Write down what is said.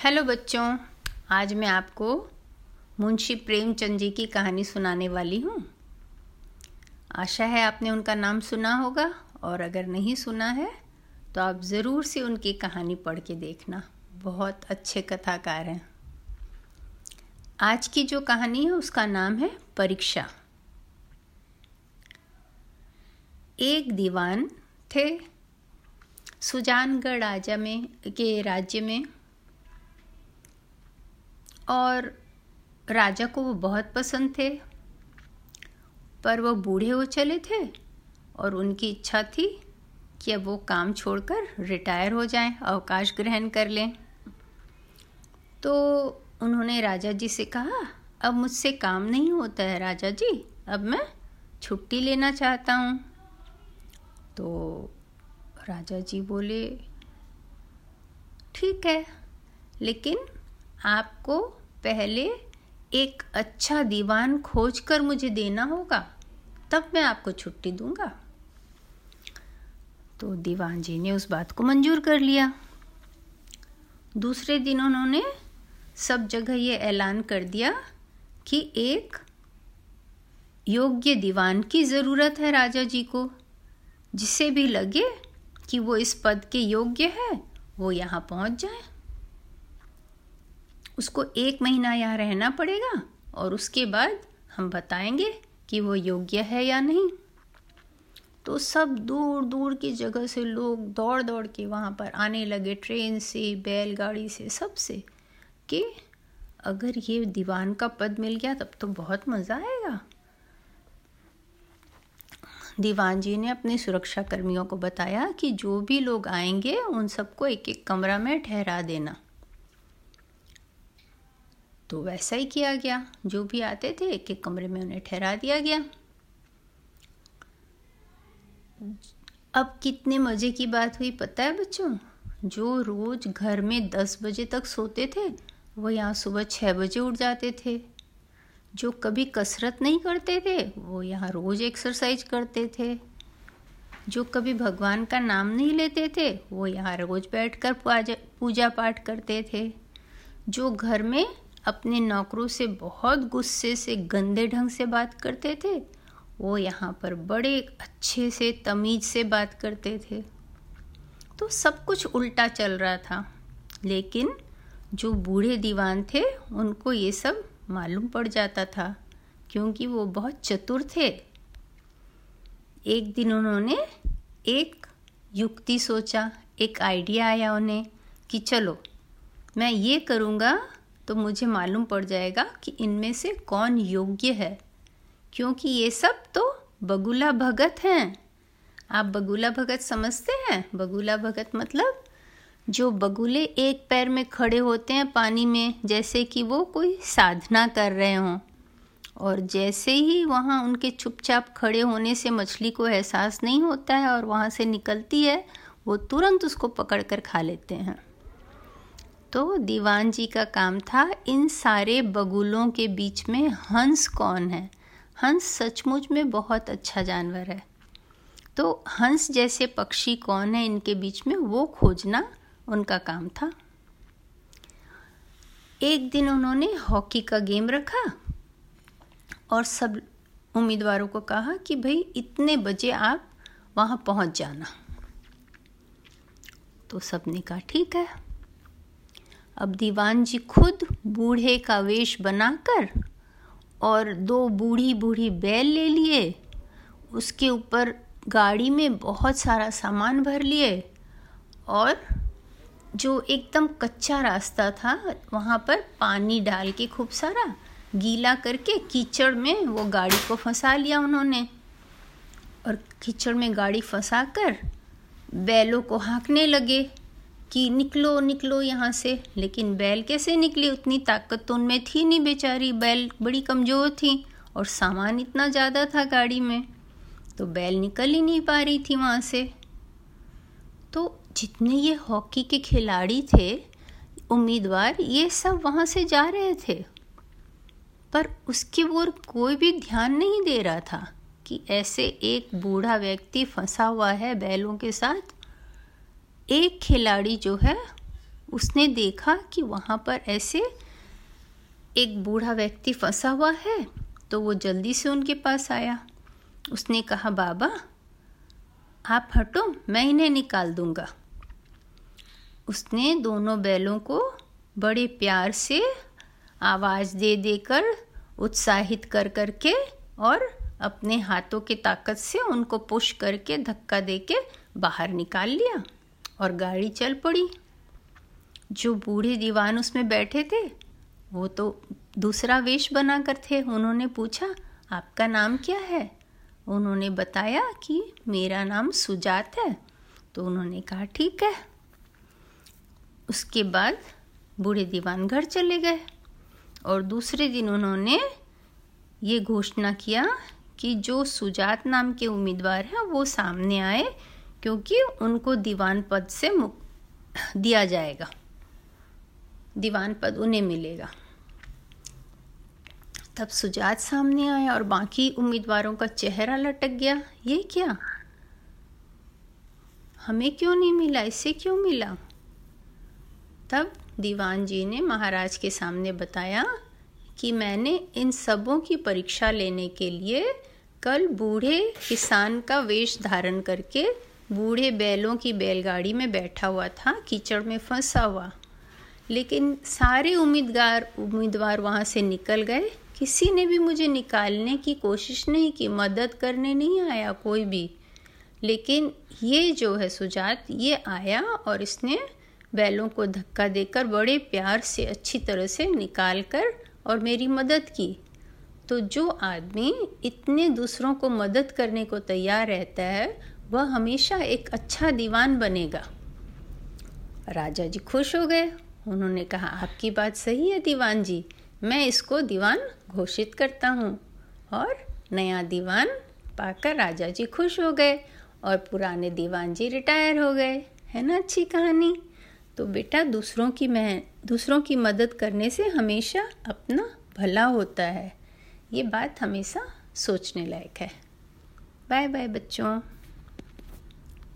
Hello बच्चों, आज मैं आपको मुंशी प्रेमचंद जी की कहानी सुनाने वाली हूँ। आशा है आपने उनका नाम सुना होगा, और अगर नहीं सुना है तो आप ज़रूर से उनकी कहानी पढ़ के देखना। बहुत अच्छे कथाकार हैं। आज की जो कहानी है, उसका नाम है परीक्षा। एक दीवान थे। सुजानगढ़ राजा में, के राज्य में और राजा को वो बहुत पसंद थे पर वो बूढ़े हो चले थे और उनकी इच्छा थी कि अब वो काम छोड़कर रिटायर हो जाएँ, अवकाश ग्रहण कर लें। तो उन्होंने राजा जी से कहा अब मुझसे काम नहीं होता है राजा जी अब मैं छुट्टी लेना चाहता हूँ। तो राजा जी बोले ठीक है लेकिन आपको पहले एक अच्छा दीवान खोज कर मुझे देना होगा, तब मैं आपको छुट्टी दूँगा। तो दीवान जी ने उस बात को मंजूर कर लिया। दूसरे दिन उन्होंने सब जगह ये ऐलान कर दिया कि एक योग्य दीवान की ज़रूरत है राजा जी को। जिसे भी लगे कि वो इस पद के योग्य है, वो यहाँ पहुँच जाए। उसको एक महीना यहाँ रहना पड़ेगा और उसके बाद हम बताएँगे कि वो योग्य है या नहीं। तो सब दूर दूर की जगह से लोग दौड़ दौड़ के वहाँ पर आने लगे, ट्रेन से, बैलगाड़ी से, सबसे, कि अगर ये दीवान का पद मिल गया तब तो बहुत मज़ा आएगा। दीवान जी ने अपने सुरक्षा कर्मियों को बताया कि जो भी लोग आएँगे, उन सबको एक एक कमरा में ठहरा देना। तो वैसा ही किया गया। जो भी आते थे, एक एक कमरे में उन्हें ठहरा दिया गया। अब कितने मज़े की बात हुई पता है बच्चों? जो रोज़ घर में दस बजे तक सोते थे, वो यहाँ सुबह छः बजे उठ जाते थे। जो कभी कसरत नहीं करते थे, वो यहाँ रोज़ एक्सरसाइज करते थे। जो कभी भगवान का नाम नहीं लेते थे, वो यहाँ रोज़ बैठकर पूजा पाठ करते थे। जो घर में अपने नौकरों से बहुत गुस्से से, गंदे ढंग से बात करते थे। वो यहाँ पर बड़े अच्छे से, तमीज से बात करते थे। तो सब कुछ उल्टा चल रहा था। लेकिन जो बूढ़े दीवान थे, उनको ये सब मालूम पड़ जाता था, क्योंकि वो बहुत चतुर थे। एक दिन उन्होंने एक युक्ति सोचा, एक आइडिया आया उन्हें कि चलो, मैं ये करूँगा तो मुझे मालूम पड़ जाएगा कि इनमें से कौन योग्य है। क्योंकि ये सब तो बगुला भगत हैं। आप बगुला भगत समझते हैं? बगुला भगत मतलब जो बगुले एक पैर में खड़े होते हैं पानी में, जैसे कि वो कोई साधना कर रहे हों। और जैसे ही वहाँ उनके चुपचाप खड़े होने से मछली को एहसास नहीं होता है और वहाँ से निकलती है, वो तुरंत उसको पकड़ कर खा लेते हैं। तो दीवान जी का काम था, इन सारे बगुलों के बीच में हंस कौन है? हंस सचमुच में बहुत अच्छा जानवर है। तो हंस जैसे पक्षी कौन है इनके बीच में, वो खोजना उनका काम था। एक दिन उन्होंने हॉकी का गेम रखा और सब उम्मीदवारों को कहा कि भाई इतने बजे आप वहाँ पहुँच जाना। तो सबने कहा, ठीक है। अब दीवान जी खुद बूढ़े का वेश बनाकर और दो बूढ़ी बूढ़ी बैल ले लिए, उसके ऊपर गाड़ी में बहुत सारा सामान भर लिए और जो एकदम कच्चा रास्ता था, वहाँ पर पानी डाल के खूब सारा गीला करके कीचड़ में वो गाड़ी को फंसा लिया उन्होंने और कीचड़ में गाड़ी फंसा कर बैलों को हाँकने लगे। कि निकलो निकलो यहाँ से। लेकिन बैल कैसे निकली? उतनी ताकत तो उनमें थी नहीं बेचारी। बैल बड़ी कमज़ोर थी और सामान इतना ज़्यादा था गाड़ी में। तो बैल निकल ही नहीं पा रही थी वहाँ से। तो जितने ये हॉकी के खिलाड़ी थे, उम्मीदवार ये सब वहाँ से जा रहे थे। पर उसकी ओर कोई भी ध्यान नहीं दे रहा था कि ऐसे एक बूढ़ा व्यक्ति फंसा हुआ है बैलों के साथ। एक खिलाड़ी जो है, उसने देखा कि वहाँ पर ऐसे एक बूढ़ा व्यक्ति फंसा हुआ है तो वो जल्दी से उनके पास आया। उसने कहा, बाबा, आप हटो, मैं इन्हें निकाल दूँगा। उसने दोनों बैलों को बड़े प्यार से आवाज़ दे देकर उत्साहित कर करके और अपने हाथों की ताकत से उनको पुश करके धक्का दे के बाहर निकाल लिया। और गाड़ी चल पड़ी। जो बूढ़े दीवान उसमें बैठे थे, वो तो दूसरा वेश बनाकर थे। उन्होंने पूछा, आपका नाम क्या है? उन्होंने बताया कि, मेरा नाम सुजात है। तो उन्होंने कहा, ठीक है। उसके बाद बूढ़े दीवान घर चले गए। और दूसरे दिन उन्होंने ये घोषणा किया कि जो सुजात नाम के उम्मीदवार हैं, वो सामने आए क्योंकि उनको दीवान पद से मुक्त दिया जाएगा। दीवान पद उन्हें मिलेगा। तब सुजात सामने आया और बाकी उम्मीदवारों का चेहरा लटक गया। ये क्या? हमें क्यों नहीं मिला? इसे क्यों मिला? तब दीवान जी ने महाराज के सामने बताया कि मैंने इन सबों की परीक्षा लेने के लिए कल बूढ़े किसान का वेश धारण करके बूढ़े बैलों की बैलगाड़ी में बैठा हुआ था, कीचड़ में फंसा हुआ। लेकिन सारे उम्मीदवार उम्मीदवार वहाँ से निकल गए। किसी ने भी मुझे निकालने की कोशिश नहीं की, मदद करने नहीं आया कोई भी। लेकिन ये जो है सुजात, ये आया और इसने बैलों को धक्का देकर बड़े प्यार से, अच्छी तरह से निकाल कर और मेरी मदद की। तो जो आदमी इतने दूसरों को मदद करने को तैयार रहता है वह हमेशा एक अच्छा दीवान बनेगा। राजा जी खुश हो गए। उन्होंने कहा, आपकी बात सही है दीवान जी। मैं इसको दीवान घोषित करता हूँ। और नया दीवान पाकर राजा जी खुश हो गए और पुराने दीवान जी रिटायर हो गए। है ना अच्छी कहानी? तो बेटा, दूसरों की मैं दूसरों की मदद करने से हमेशा अपना भला होता है। ये बात हमेशा सोचने लायक है। बाय बाय बच्चों।